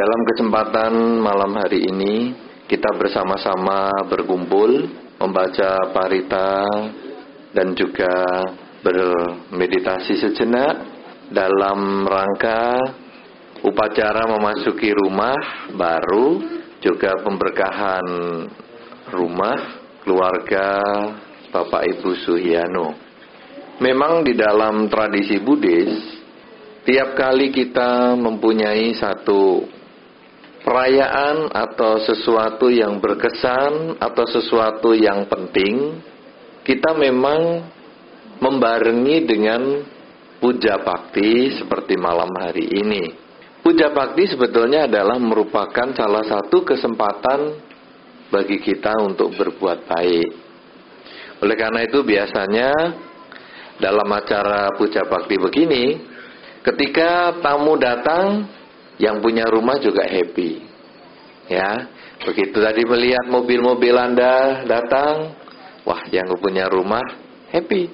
Dalam kesempatan malam hari ini kita bersama-sama berkumpul membaca parita dan juga bermeditasi sejenak dalam rangka upacara memasuki rumah baru juga pemberkahan rumah keluarga Bapak Ibu Suhyano. Memang di dalam tradisi Buddhis tiap kali kita mempunyai satu perayaan atau sesuatu yang berkesan atau sesuatu yang penting kita memang membarengi dengan puja bakti seperti malam hari ini. Puja bakti sebetulnya adalah merupakan salah satu kesempatan bagi kita untuk berbuat baik. Oleh karena itu biasanya dalam acara puja bakti begini, ketika tamu datang, yang punya rumah juga happy. Ya, begitu tadi melihat mobil-mobil Anda datang, wah yang punya rumah happy.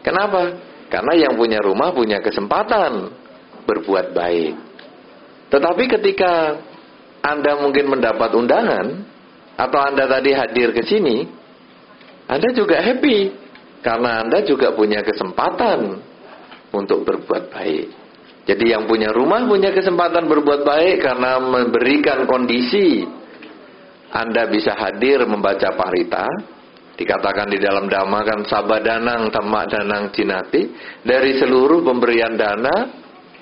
Kenapa? Karena yang punya rumah punya kesempatan berbuat baik. Tetapi ketika Anda mungkin mendapat undangan atau Anda tadi hadir ke sini, Anda juga happy karena Anda juga punya kesempatan untuk berbuat baik. Jadi yang punya rumah punya kesempatan berbuat baik karena memberikan kondisi. Anda bisa hadir membaca parita, Dikatakan di dalam dhamma kan sabadanang tamak danang cinati dari seluruh pemberian dana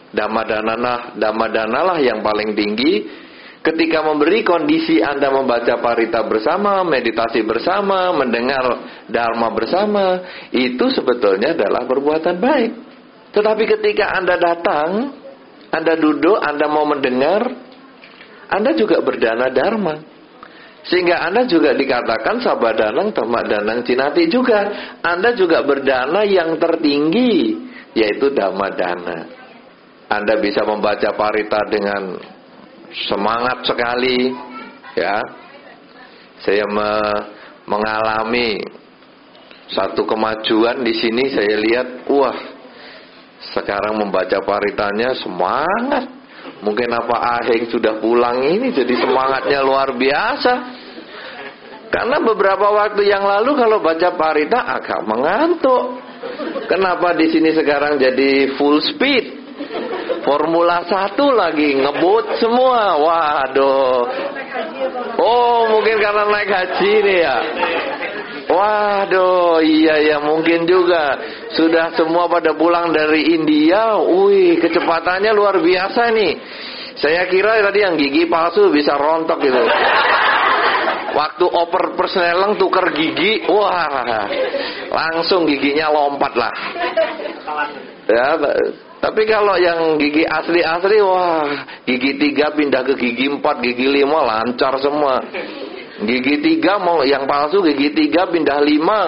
dhamma dananah dhamma danalah yang paling tinggi. Ketika memberi kondisi Anda membaca parita bersama, meditasi bersama, mendengar dharma bersama, itu sebetulnya adalah perbuatan baik. Tetapi ketika Anda datang, Anda duduk, Anda mau mendengar, Anda juga berdana dharma. Sehingga Anda juga dikatakan sabadanang tamak danang cinati juga. Anda juga berdana yang tertinggi, yaitu dhamma dana. Anda bisa membaca parita dengan semangat sekali, ya. Saya me mengalami satu kemajuan di sini saya lihat, wah, sekarang membaca paritanya semangat Mungkin apa Aheng sudah pulang ini jadi semangatnya luar biasa. Karena beberapa waktu yang lalu kalau baca parita agak mengantuk. Kenapa di sini sekarang jadi full speed? Formula 1 lagi ngebut semua. Waduh. Oh, mungkin karena naik haji nih ya. Waduh, iya ya mungkin juga sudah semua pada pulang dari India. Wih, kecepatannya luar biasa nih. Saya kira tadi yang gigi palsu bisa rontok gitu. Waktu oper persneleng tuker gigi, wah, langsung giginya lompat lah. Ya, tapi kalau yang gigi asli-asli, wah, gigi tiga pindah ke gigi empat, gigi lima lancar semua. Gigi tiga mau yang palsu gigi tiga pindah lima.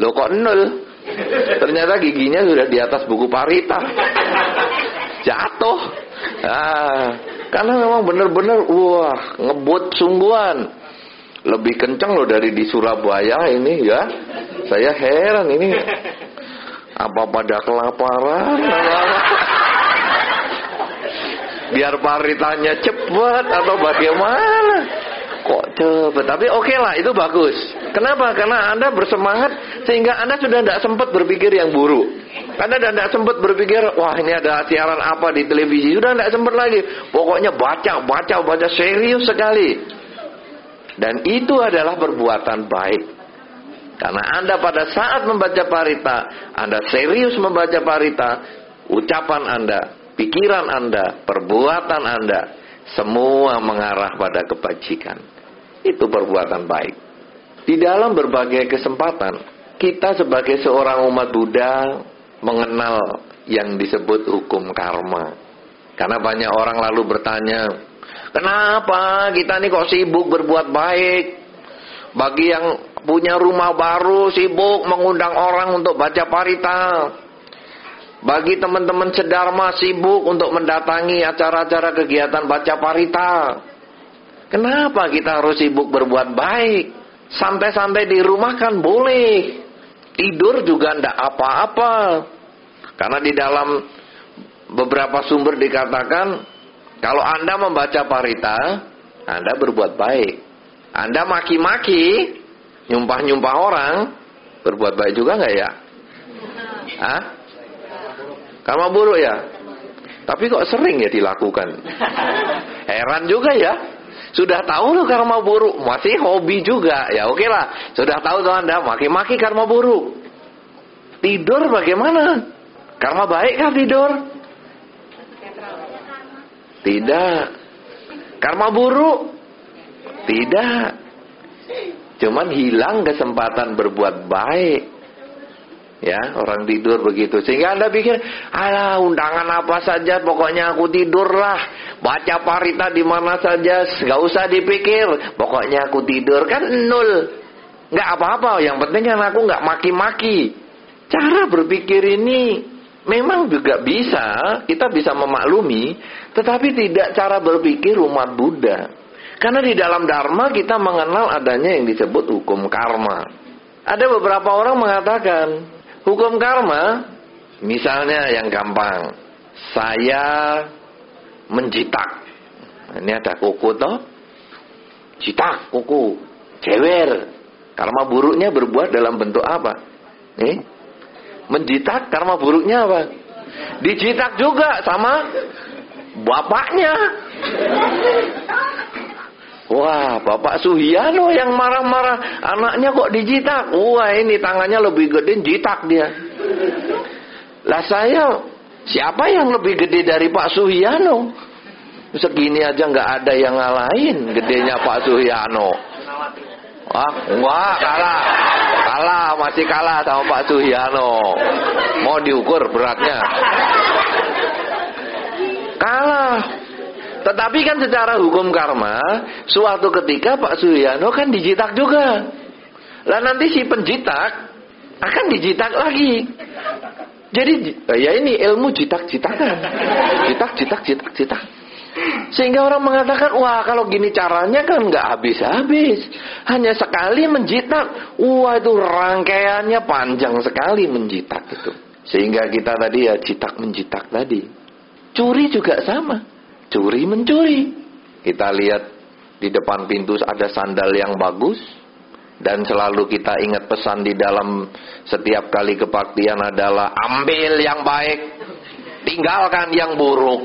Lo kok nol? Ternyata giginya sudah di atas buku parita. Jatuh. Ah, karena memang benar-benar wah ngebut sungguhan. Lebih kencang loh dari di Surabaya ini ya. Saya heran ini. Apa pada kelaparan? Biar paritanya cepat atau bagaimana? Kok cepet. Tapi oke okay lah, itu bagus. Kenapa? Karena Anda bersemangat sehingga Anda sudah tidak sempat berpikir yang buruk. Anda sudah tidak sempat berpikir, wah ini ada siaran apa di televisi. Sudah tidak sempat lagi. Pokoknya baca, baca, baca serius sekali. Dan itu adalah perbuatan baik. Karena Anda pada saat membaca parita, Anda serius membaca parita, ucapan Anda, pikiran Anda, perbuatan Anda, semua mengarah pada kebajikan itu perbuatan baik. Di dalam berbagai kesempatan, kita sebagai seorang umat Buddha mengenal yang disebut hukum karma. Karena banyak orang lalu bertanya, kenapa kita ini kok sibuk berbuat baik? Bagi yang punya rumah baru sibuk mengundang orang untuk baca parita. Bagi teman-teman sedharma sibuk untuk mendatangi acara-acara kegiatan baca parita. Kenapa kita harus sibuk berbuat baik? Santai-santai di rumah kan boleh. Tidur juga ndak apa-apa. Karena di dalam beberapa sumber dikatakan Kalau Anda membaca parita, Anda berbuat baik. Anda maki-maki, nyumpah-nyumpah orang, berbuat baik juga nggak ya? Hah? Karma buruk ya? Tapi kok sering ya dilakukan? Heran juga ya. Sudah tahu loh karma buruk, masih hobi juga. Ya oke lah, sudah tahu tuh Anda maki-maki karma buruk. Tidur bagaimana? Karma baik kan tidur? Tidak. Karma buruk? Tidak. Cuman hilang kesempatan berbuat baik. Ya, orang tidur begitu. Sehingga Anda pikir, alah undangan apa saja, pokoknya aku tidurlah. Baca parita di mana saja, nggak usah dipikir. Pokoknya aku tidur kan nol. Nggak apa-apa, yang penting kan aku nggak maki-maki. Cara berpikir ini memang juga bisa, kita bisa memaklumi, tetapi tidak cara berpikir umat Buddha. Karena di dalam Dharma kita mengenal adanya yang disebut hukum karma. Ada beberapa orang mengatakan, hukum karma, misalnya yang gampang, saya menjitak. Ini ada kuku toh, jitak kuku, cewer. Karma buruknya berbuat dalam bentuk apa? Nih, menjitak karma buruknya apa? Dijitak juga sama bapaknya. Wah, Bapak Suhiano yang marah-marah, anaknya kok dijitak. Wah, ini tangannya lebih gede, jitak dia. Lah saya, siapa yang lebih gede dari Pak Suhiano? Segini aja nggak ada yang ngalahin gedenya Pak Suhiano. Wah, enggak, kalah. Kalah, masih kalah sama Pak Suhyano. Mau diukur beratnya. Kalah. Tetapi kan secara hukum karma, suatu ketika Pak Suhyano kan dijitak juga. Lah nanti si penjitak akan dijitak lagi. Jadi ya ini ilmu jitak-jitakan. Jitak, jitak, jitak, jitak. Sehingga orang mengatakan, wah kalau gini caranya kan nggak habis-habis. Hanya sekali menjitak. Wah itu rangkaiannya panjang sekali menjitak itu. Sehingga kita tadi ya jitak menjitak tadi. Curi juga sama. Curi mencuri. Kita lihat di depan pintu ada sandal yang bagus. Dan selalu kita ingat pesan di dalam setiap kali kebaktian adalah ambil yang baik, tinggalkan yang buruk.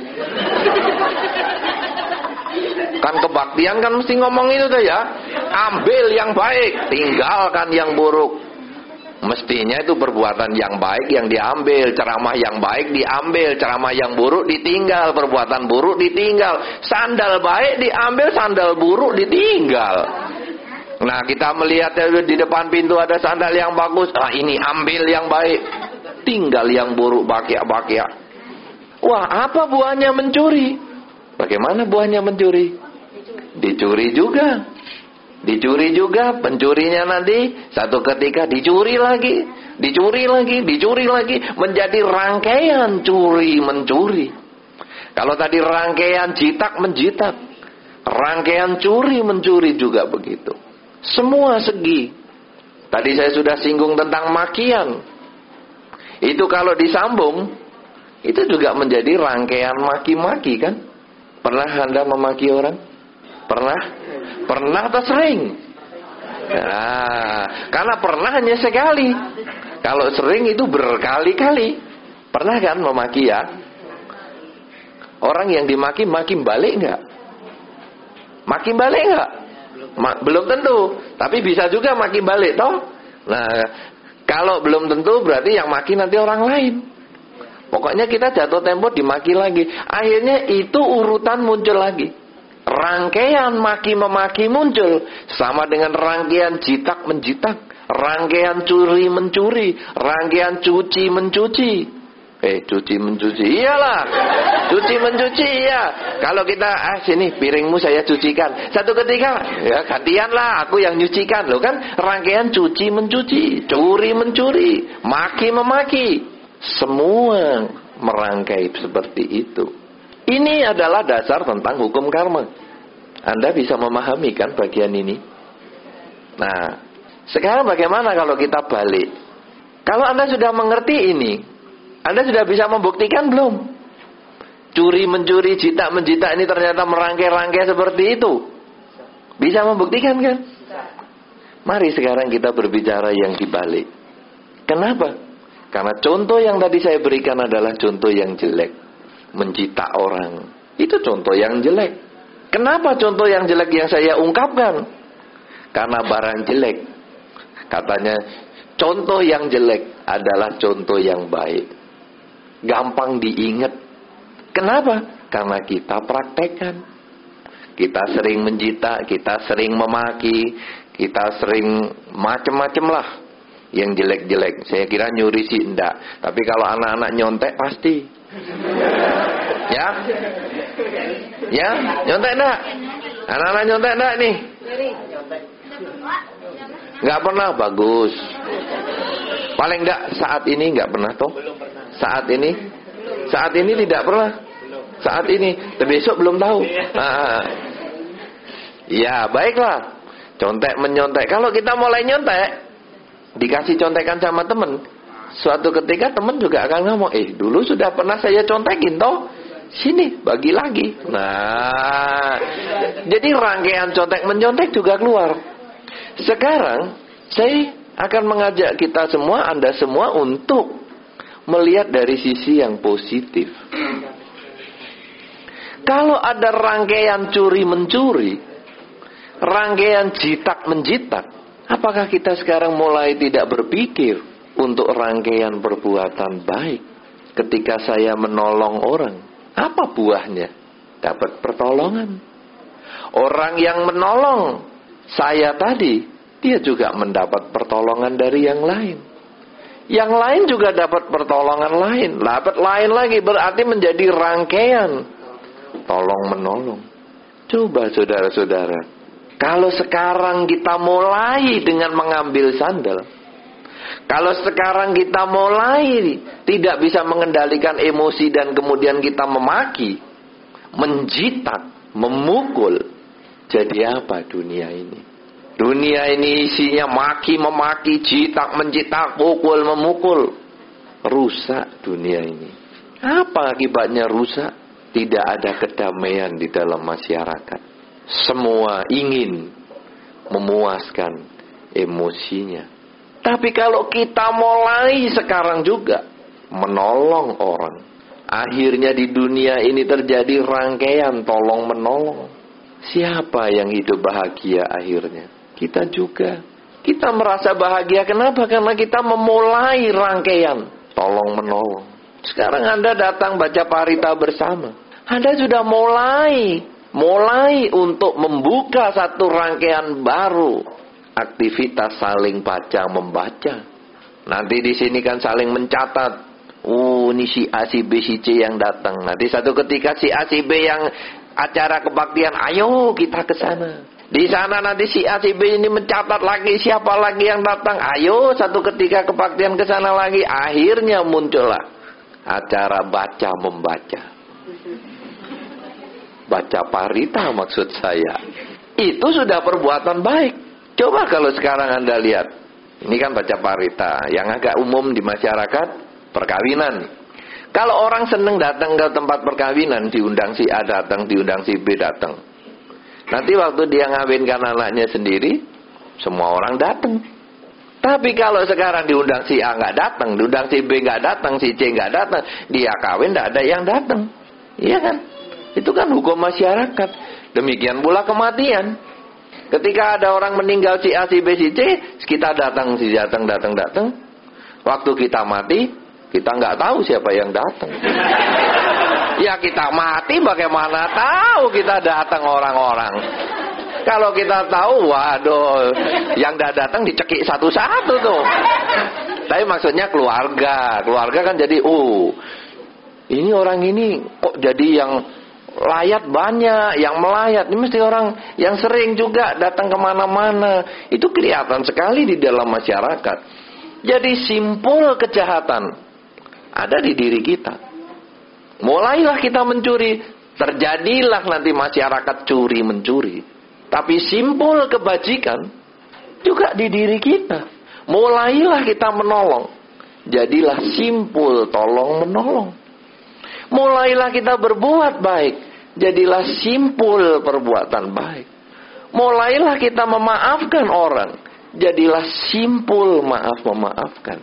Kan kebaktian kan mesti ngomong itu tuh ya. Ambil yang baik, tinggalkan yang buruk. Mestinya itu perbuatan yang baik yang diambil, ceramah yang baik diambil, ceramah yang buruk ditinggal, perbuatan buruk ditinggal. Sandal baik diambil, sandal buruk ditinggal. Nah kita melihat di depan pintu ada sandal yang bagus, ah ini ambil yang baik, tinggal yang buruk bakia-bakia. Wah apa buahnya mencuri? Bagaimana buahnya mencuri? Dicuri juga. Dicuri juga, pencurinya nanti satu ketika dicuri lagi, dicuri lagi, dicuri lagi, menjadi rangkaian curi mencuri. Kalau tadi rangkaian jitak menjitak, rangkaian curi mencuri juga begitu. Semua segi. Tadi saya sudah singgung tentang makian. Itu kalau disambung, itu juga menjadi rangkaian maki-maki kan? Pernah Anda memaki orang? Pernah? Pernah atau sering? Nah, karena pernah hanya sekali. Kalau sering itu berkali-kali. Pernah kan memaki ya? Orang yang dimaki maki balik nggak? Maki balik nggak? Ma belum tentu. Tapi bisa juga maki balik toh. Nah, kalau belum tentu berarti yang maki nanti orang lain. Pokoknya kita jatuh tempo dimaki lagi. Akhirnya itu urutan muncul lagi rangkaian maki-memaki muncul sama dengan rangkaian jitak menjitak, rangkaian curi mencuri, rangkaian cuci mencuci. Eh, cuci mencuci. Iyalah. Cuci mencuci iya. Kalau kita ah sini piringmu saya cucikan. Satu ketika ya gantianlah aku yang nyucikan. Loh kan rangkaian cuci mencuci, curi mencuri, maki memaki. Semua merangkai seperti itu. Ini adalah dasar tentang hukum karma. Anda bisa memahami kan bagian ini? Nah, sekarang bagaimana kalau kita balik? Kalau Anda sudah mengerti ini, Anda sudah bisa membuktikan belum? Curi mencuri, jita menjita ini ternyata merangkai-rangkai seperti itu. Bisa membuktikan kan? Mari sekarang kita berbicara yang dibalik. Kenapa? Karena contoh yang tadi saya berikan adalah contoh yang jelek. Mencita orang. Itu contoh yang jelek. Kenapa contoh yang jelek yang saya ungkapkan? Karena barang jelek. Katanya contoh yang jelek adalah contoh yang baik. Gampang diingat. Kenapa? Karena kita praktekkan. Kita sering menjita, kita sering memaki, kita sering macem-macem lah yang jelek-jelek. Saya kira nyuri sih enggak. Tapi kalau anak-anak nyontek pasti. Ya? Ya? Nyontek enggak? Anak-anak nyontek enggak nih? Enggak pernah, bagus. Paling enggak saat ini enggak pernah toh? Saat ini? Saat ini tidak pernah. Saat ini, besok belum tahu. Nah, ya, baiklah. Contek menyontek. Kalau kita mulai nyontek, dikasih contekan sama temen suatu ketika temen juga akan ngomong eh dulu sudah pernah saya contekin toh. Sini bagi lagi. Nah jadi rangkaian contek menyontek juga keluar. Sekarang saya akan mengajak kita semua anda semua untuk melihat dari sisi yang positif. Kalau ada rangkaian curi mencuri rangkaian jitak menjitak Apakah kita sekarang mulai tidak berpikir untuk rangkaian perbuatan baik ketika saya menolong orang? Apa buahnya? Dapat pertolongan. Orang yang menolong saya tadi, dia juga mendapat pertolongan dari yang lain. Yang lain juga dapat pertolongan lain. Dapat lain lagi berarti menjadi rangkaian. Tolong menolong. Coba saudara-saudara, kalau sekarang kita mulai dengan mengambil sandal, kalau sekarang kita mulai tidak bisa mengendalikan emosi dan kemudian kita memaki, menjitak, memukul, jadi apa dunia ini? Dunia ini isinya maki, memaki, jitak, menjitak, pukul, memukul. Rusak dunia ini. Apa akibatnya rusak? Tidak ada kedamaian di dalam masyarakat semua ingin memuaskan emosinya. Tapi kalau kita mulai sekarang juga menolong orang, akhirnya di dunia ini terjadi rangkaian tolong menolong. Siapa yang hidup bahagia akhirnya? Kita juga. Kita merasa bahagia kenapa? Karena kita memulai rangkaian tolong menolong. Sekarang Anda datang baca parita bersama. Anda sudah mulai mulai untuk membuka satu rangkaian baru aktivitas saling baca membaca. Nanti di sini kan saling mencatat. Oh, ini si A, si B, si C yang datang. Nanti satu ketika si A, si B yang acara kebaktian, ayo kita ke sana. Di sana nanti si A, si B ini mencatat lagi siapa lagi yang datang. Ayo satu ketika kebaktian ke sana lagi. Akhirnya muncullah acara baca membaca baca parita maksud saya. Itu sudah perbuatan baik. Coba kalau sekarang Anda lihat. Ini kan baca parita. Yang agak umum di masyarakat, perkawinan. Kalau orang seneng datang ke tempat perkawinan, diundang si A datang, diundang si B datang. Nanti waktu dia ngawinkan anaknya sendiri, semua orang datang. Tapi kalau sekarang diundang si A nggak datang, diundang si B nggak datang, si C nggak datang, dia kawin nggak ada yang datang. Iya kan? Itu kan hukum masyarakat. Demikian pula kematian. Ketika ada orang meninggal si A, si B, si C, kita datang, si datang, datang, datang. Waktu kita mati, kita nggak tahu siapa yang datang. ya kita mati, bagaimana tahu kita datang orang-orang? Kalau kita tahu, waduh, yang dah datang dicekik satu-satu tuh. Tapi maksudnya keluarga, keluarga kan jadi, uh, ini orang ini kok jadi yang layat banyak, yang melayat. Ini mesti orang yang sering juga datang ke mana-mana. Itu kelihatan sekali di dalam masyarakat. Jadi simpul kejahatan ada di diri kita. Mulailah kita mencuri, terjadilah nanti masyarakat curi mencuri. Tapi simpul kebajikan juga di diri kita. Mulailah kita menolong. Jadilah simpul tolong menolong. Mulailah kita berbuat baik. Jadilah simpul perbuatan baik. Mulailah kita memaafkan orang. Jadilah simpul maaf memaafkan.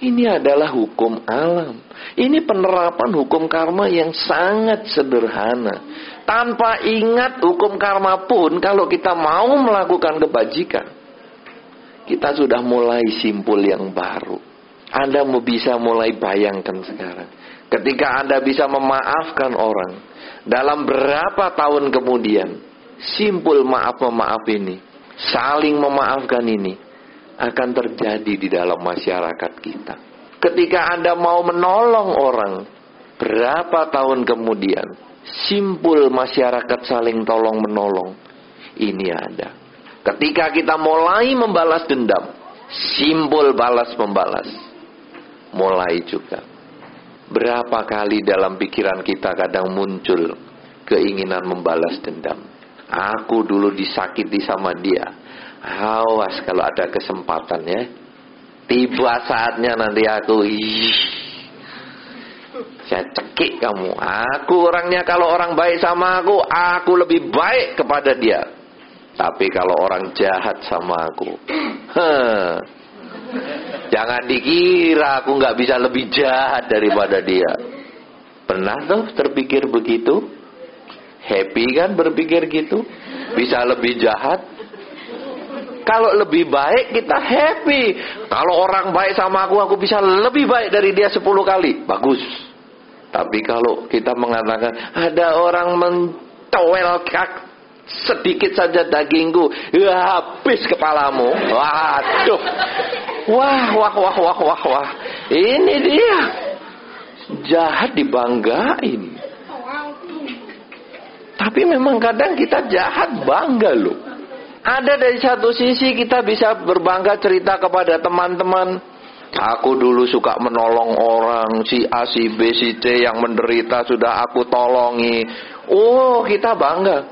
Ini adalah hukum alam. Ini penerapan hukum karma yang sangat sederhana. Tanpa ingat hukum karma pun, kalau kita mau melakukan kebajikan, kita sudah mulai simpul yang baru. Anda bisa mulai bayangkan sekarang. Ketika Anda bisa memaafkan orang, dalam berapa tahun kemudian, simpul maaf-memaaf ini, saling memaafkan ini, akan terjadi di dalam masyarakat kita. Ketika Anda mau menolong orang, berapa tahun kemudian, simpul masyarakat saling tolong menolong, ini ada. Ketika kita mulai membalas dendam, simbol balas membalas, mulai juga. Berapa kali dalam pikiran kita kadang muncul keinginan membalas dendam. Aku dulu disakiti sama dia. Awas kalau ada kesempatan ya. Tiba saatnya nanti aku ih, saya cekik kamu. Aku orangnya kalau orang baik sama aku, aku lebih baik kepada dia. Tapi kalau orang jahat sama aku, huh, Jangan dikira aku nggak bisa lebih jahat daripada dia. Pernah tuh terpikir begitu? Happy kan berpikir gitu? Bisa lebih jahat? Kalau lebih baik kita happy. Kalau orang baik sama aku, aku bisa lebih baik dari dia 10 kali. Bagus. Tapi kalau kita mengatakan ada orang mentowel kak sedikit saja dagingku, ya habis kepalamu. Waduh. Wah, wah, wah, wah, wah, wah. Ini dia. Jahat dibanggain. Tapi memang kadang kita jahat bangga loh. Ada dari satu sisi kita bisa berbangga cerita kepada teman-teman. Aku dulu suka menolong orang, si A, si B, si C yang menderita sudah aku tolongi. Oh, kita bangga.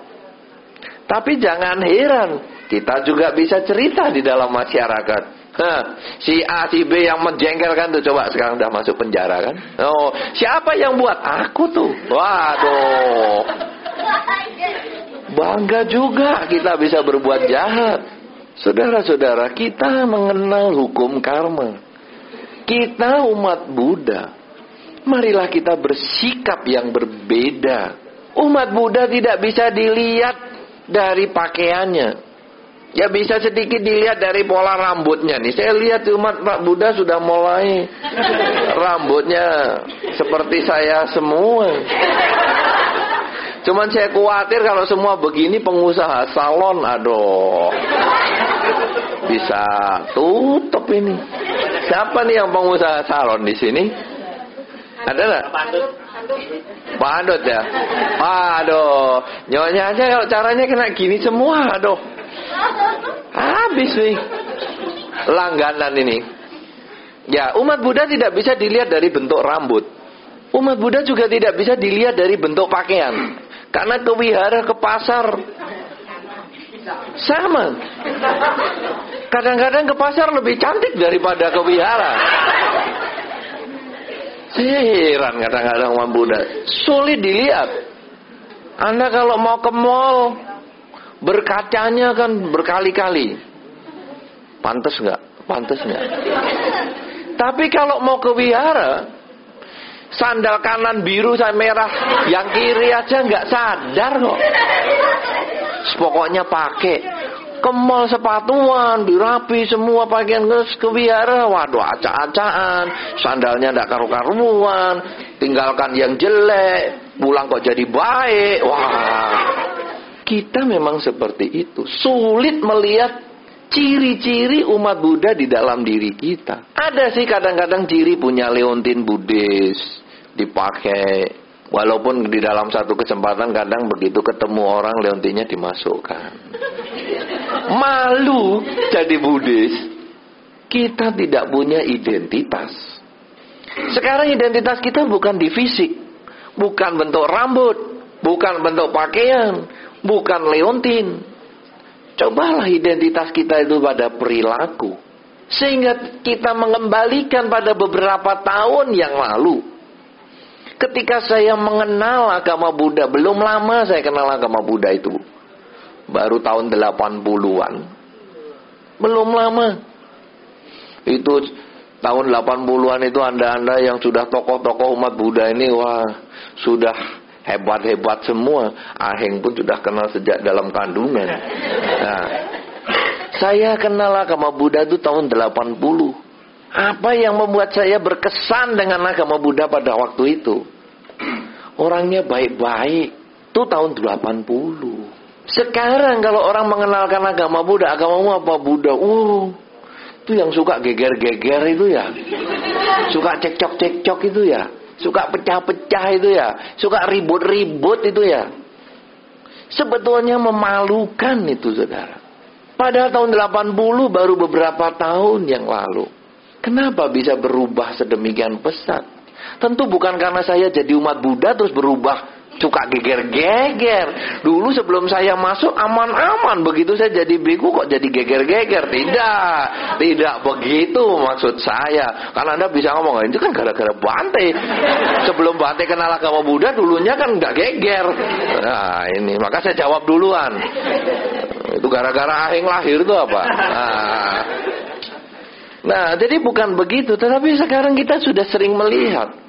Tapi jangan heran, kita juga bisa cerita di dalam masyarakat. Hah, si A, si B yang menjengkelkan tuh coba sekarang udah masuk penjara kan? Oh, siapa yang buat? Aku tuh. Waduh. Bangga juga kita bisa berbuat jahat. Saudara-saudara, kita mengenal hukum karma. Kita umat Buddha. Marilah kita bersikap yang berbeda. Umat Buddha tidak bisa dilihat dari pakaiannya. Ya bisa sedikit dilihat dari pola rambutnya nih. Saya lihat umat Pak Buddha sudah mulai rambutnya seperti saya semua. Cuman saya khawatir kalau semua begini pengusaha salon, aduh. Bisa tutup ini. Siapa nih yang pengusaha salon di sini? Ada nggak? Bandot ya. Aduh, nyonya aja kalau caranya kena gini semua, aduh. Habis nih. Langganan ini. Ya, umat Buddha tidak bisa dilihat dari bentuk rambut. Umat Buddha juga tidak bisa dilihat dari bentuk pakaian. Karena ke wihara, ke pasar, sama. Kadang-kadang ke pasar lebih cantik daripada ke wihara. Saya heran kadang-kadang umat Buddha. Sulit dilihat. Anda kalau mau ke mall, berkacanya kan berkali-kali. Pantas nggak? Pantas nggak? Tapi kalau mau ke wihara, sandal kanan biru sama merah, yang kiri aja nggak sadar kok. Pokoknya pakai ke mall sepatuan, dirapi semua pakaian ke, ke wihara, waduh acak-acakan, sandalnya ndak karu-karuan, tinggalkan yang jelek, pulang kok jadi baik, wah. Kita memang seperti itu, sulit melihat ciri-ciri umat Buddha di dalam diri kita. Ada sih kadang-kadang ciri punya leontin Buddhis dipakai Walaupun di dalam satu kesempatan kadang begitu ketemu orang leontinnya dimasukkan. Malu jadi Buddhis. Kita tidak punya identitas. Sekarang identitas kita bukan di fisik. Bukan bentuk rambut. Bukan bentuk pakaian. Bukan leontin. Cobalah identitas kita itu pada perilaku. Sehingga kita mengembalikan pada beberapa tahun yang lalu Ketika saya mengenal agama Buddha, belum lama saya kenal agama Buddha itu. Baru tahun 80-an. Belum lama. Itu tahun 80-an itu Anda-anda yang sudah tokoh-tokoh umat Buddha ini wah, sudah hebat-hebat semua. Aheng pun sudah kenal sejak dalam kandungan. Nah, saya kenal agama Buddha itu tahun 80. Apa yang membuat saya berkesan dengan agama Buddha pada waktu itu? Orangnya baik-baik. Itu tahun 80. Sekarang kalau orang mengenalkan agama Buddha, agamamu apa Buddha? Uh, itu yang suka geger-geger itu ya. Suka cekcok-cekcok itu ya. Suka pecah-pecah itu ya. Suka ribut-ribut itu ya. Sebetulnya memalukan itu saudara. Padahal tahun 80 baru beberapa tahun yang lalu. Kenapa bisa berubah sedemikian pesat? Tentu bukan karena saya jadi umat Buddha terus berubah suka geger-geger. Dulu sebelum saya masuk aman-aman. Begitu saya jadi biku kok jadi geger-geger. Tidak. Tidak begitu maksud saya. Karena Anda bisa ngomong, itu kan gara-gara Bante. Sebelum Bante kenal agama Buddha dulunya kan nggak geger. Nah ini. Maka saya jawab duluan. Itu gara-gara Aheng lahir itu apa? Nah. nah, jadi bukan begitu. Tetapi sekarang kita sudah sering melihat.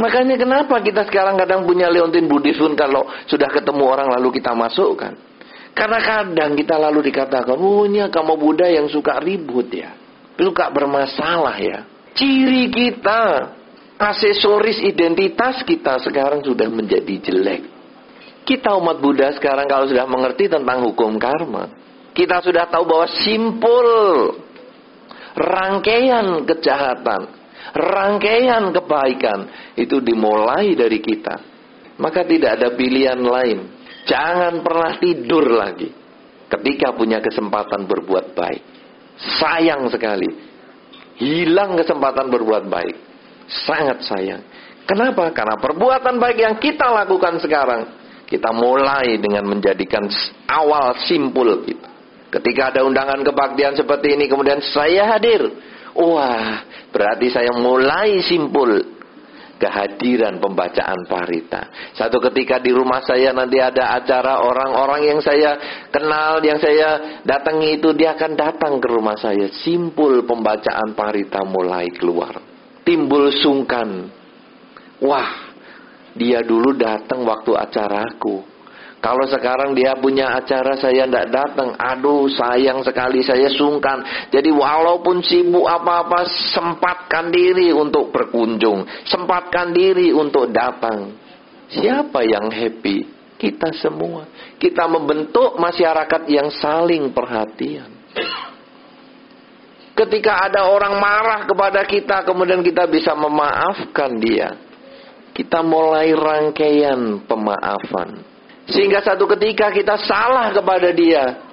Makanya kenapa kita sekarang kadang punya Leontin Buddhis pun kalau sudah ketemu orang lalu kita masukkan. Karena kadang kita lalu dikatakan, punya oh, kamu Buddha yang suka ribut ya. Suka bermasalah ya. Ciri kita, aksesoris identitas kita sekarang sudah menjadi jelek. Kita umat Buddha sekarang kalau sudah mengerti tentang hukum karma, kita sudah tahu bahwa simpul rangkaian kejahatan, rangkaian kebaikan itu dimulai dari kita. Maka tidak ada pilihan lain. Jangan pernah tidur lagi ketika punya kesempatan berbuat baik. Sayang sekali. Hilang kesempatan berbuat baik. Sangat sayang. Kenapa? Karena perbuatan baik yang kita lakukan sekarang kita mulai dengan menjadikan awal simpul kita. Ketika ada undangan kebaktian seperti ini kemudian saya hadir. Wah, berarti saya mulai simpul kehadiran pembacaan parita. Satu ketika di rumah saya nanti ada acara orang-orang yang saya kenal, yang saya datangi itu dia akan datang ke rumah saya. Simpul pembacaan parita mulai keluar. Timbul sungkan. Wah, dia dulu datang waktu acaraku. Kalau sekarang dia punya acara saya tidak datang, aduh sayang sekali saya sungkan. Jadi walaupun sibuk apa-apa, sempatkan diri untuk berkunjung, sempatkan diri untuk datang. Siapa yang happy? Kita semua. Kita membentuk masyarakat yang saling perhatian. Ketika ada orang marah kepada kita, kemudian kita bisa memaafkan dia kita mulai rangkaian pemaafan. Sehingga satu ketika kita salah kepada dia,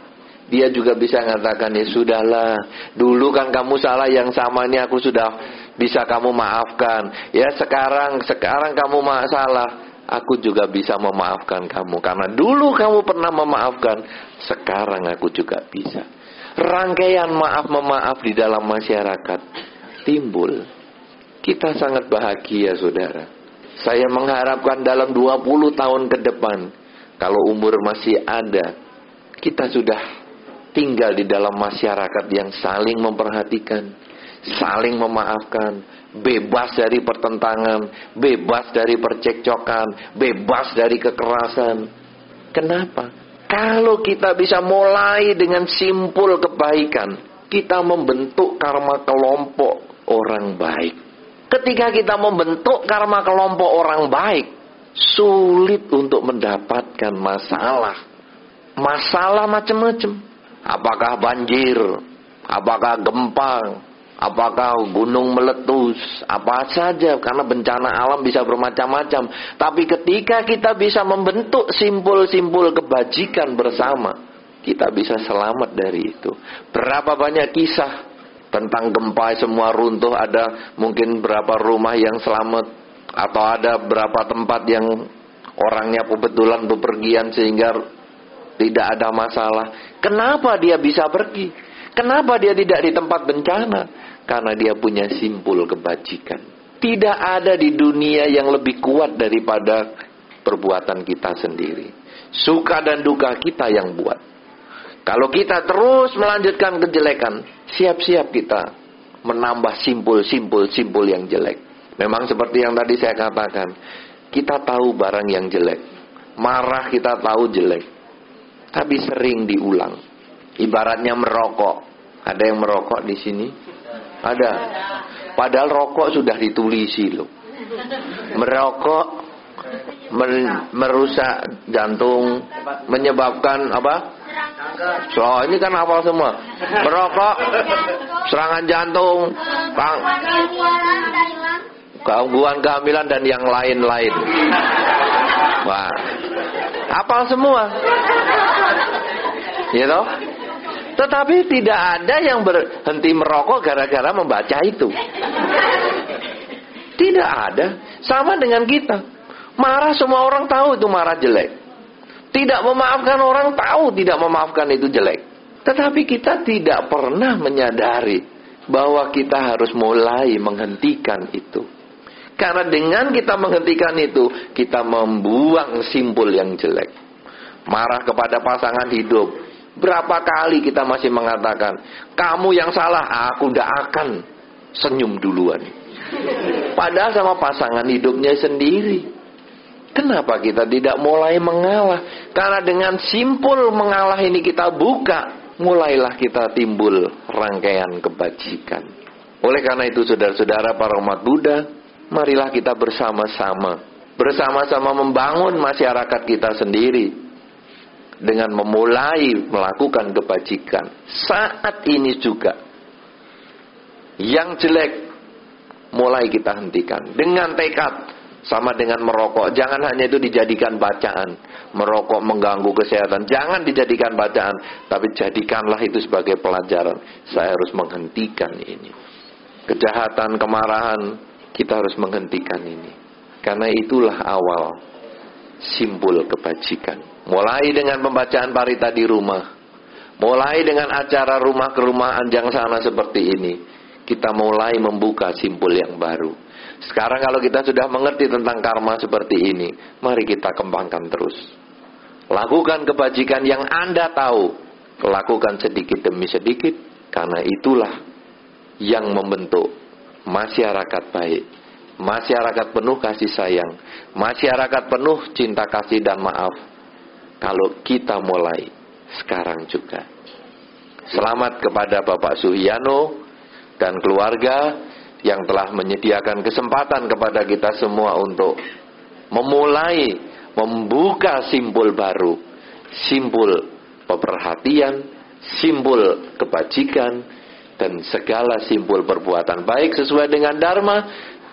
dia juga bisa mengatakan ya sudahlah, dulu kan kamu salah yang sama ini aku sudah bisa kamu maafkan. Ya sekarang sekarang kamu salah, aku juga bisa memaafkan kamu karena dulu kamu pernah memaafkan, sekarang aku juga bisa. Rangkaian maaf memaaf di dalam masyarakat timbul. Kita sangat bahagia saudara. Saya mengharapkan dalam 20 tahun ke depan, kalau umur masih ada, kita sudah tinggal di dalam masyarakat yang saling memperhatikan, saling memaafkan, bebas dari pertentangan, bebas dari percekcokan, bebas dari kekerasan. Kenapa? Kalau kita bisa mulai dengan simpul kebaikan, kita membentuk karma kelompok orang baik. Ketika kita membentuk karma kelompok orang baik, sulit untuk mendapatkan masalah. Masalah macam-macam. Apakah banjir? Apakah gempa? Apakah gunung meletus? Apa saja karena bencana alam bisa bermacam-macam. Tapi ketika kita bisa membentuk simpul-simpul kebajikan bersama, kita bisa selamat dari itu. Berapa banyak kisah tentang gempa semua runtuh ada mungkin berapa rumah yang selamat atau ada berapa tempat yang orangnya kebetulan bepergian sehingga tidak ada masalah. Kenapa dia bisa pergi? Kenapa dia tidak di tempat bencana? Karena dia punya simpul kebajikan. Tidak ada di dunia yang lebih kuat daripada perbuatan kita sendiri. Suka dan duka kita yang buat. Kalau kita terus melanjutkan kejelekan, siap-siap kita menambah simpul-simpul-simpul yang jelek. Memang seperti yang tadi saya katakan, kita tahu barang yang jelek. Marah kita tahu jelek. Tapi sering diulang. Ibaratnya merokok. Ada yang merokok di sini? Ada. Padahal rokok sudah ditulisi loh. Merokok mer merusak jantung, menyebabkan apa? So, ini kan hafal semua. Merokok, serangan jantung, pang, gangguan kehamilan dan yang lain-lain. Wah, hafal semua. Gitu? Tetapi tidak ada yang berhenti merokok gara-gara membaca itu. Tidak ada. Sama dengan kita. Marah semua orang tahu itu marah jelek. Tidak memaafkan orang tahu tidak memaafkan itu jelek. Tetapi kita tidak pernah menyadari bahwa kita harus mulai menghentikan itu. Karena dengan kita menghentikan itu, kita membuang simpul yang jelek. Marah kepada pasangan hidup. Berapa kali kita masih mengatakan, kamu yang salah, aku tidak akan senyum duluan. Padahal sama pasangan hidupnya sendiri. Kenapa kita tidak mulai mengalah? Karena dengan simpul mengalah ini kita buka, mulailah kita timbul rangkaian kebajikan. Oleh karena itu saudara-saudara para umat Buddha, marilah kita bersama-sama bersama-sama membangun masyarakat kita sendiri dengan memulai melakukan kebajikan. Saat ini juga yang jelek mulai kita hentikan dengan tekad sama dengan merokok. Jangan hanya itu dijadikan bacaan. Merokok mengganggu kesehatan. Jangan dijadikan bacaan. Tapi jadikanlah itu sebagai pelajaran. Saya harus menghentikan ini. Kejahatan, kemarahan, kita harus menghentikan ini. Karena itulah awal simpul kebajikan. Mulai dengan pembacaan parita di rumah. Mulai dengan acara rumah ke rumah anjang sana seperti ini. Kita mulai membuka simpul yang baru. Sekarang kalau kita sudah mengerti tentang karma seperti ini, mari kita kembangkan terus. Lakukan kebajikan yang Anda tahu. Lakukan sedikit demi sedikit. Karena itulah yang membentuk masyarakat baik, masyarakat penuh kasih sayang, masyarakat penuh cinta kasih dan maaf. Kalau kita mulai sekarang juga. Selamat kepada Bapak Suhiyano dan keluarga yang telah menyediakan kesempatan kepada kita semua untuk memulai membuka simbol baru, simbol peperhatian, simbol kebajikan, dan segala simbol perbuatan baik sesuai dengan dharma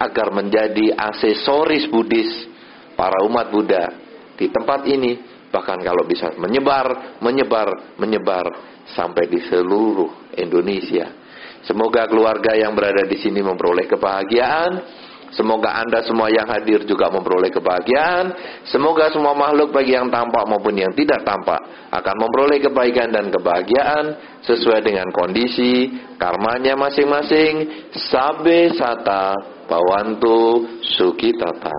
agar menjadi aksesoris Buddhis para umat Buddha di tempat ini bahkan kalau bisa menyebar, menyebar, menyebar sampai di seluruh Indonesia. Semoga keluarga yang berada di sini memperoleh kebahagiaan Semoga Anda semua yang hadir juga memperoleh kebahagiaan. Semoga semua makhluk baik yang tampak maupun yang tidak tampak akan memperoleh kebaikan dan kebahagiaan sesuai dengan kondisi karmanya masing-masing. Sabe sata bawantu sukitata.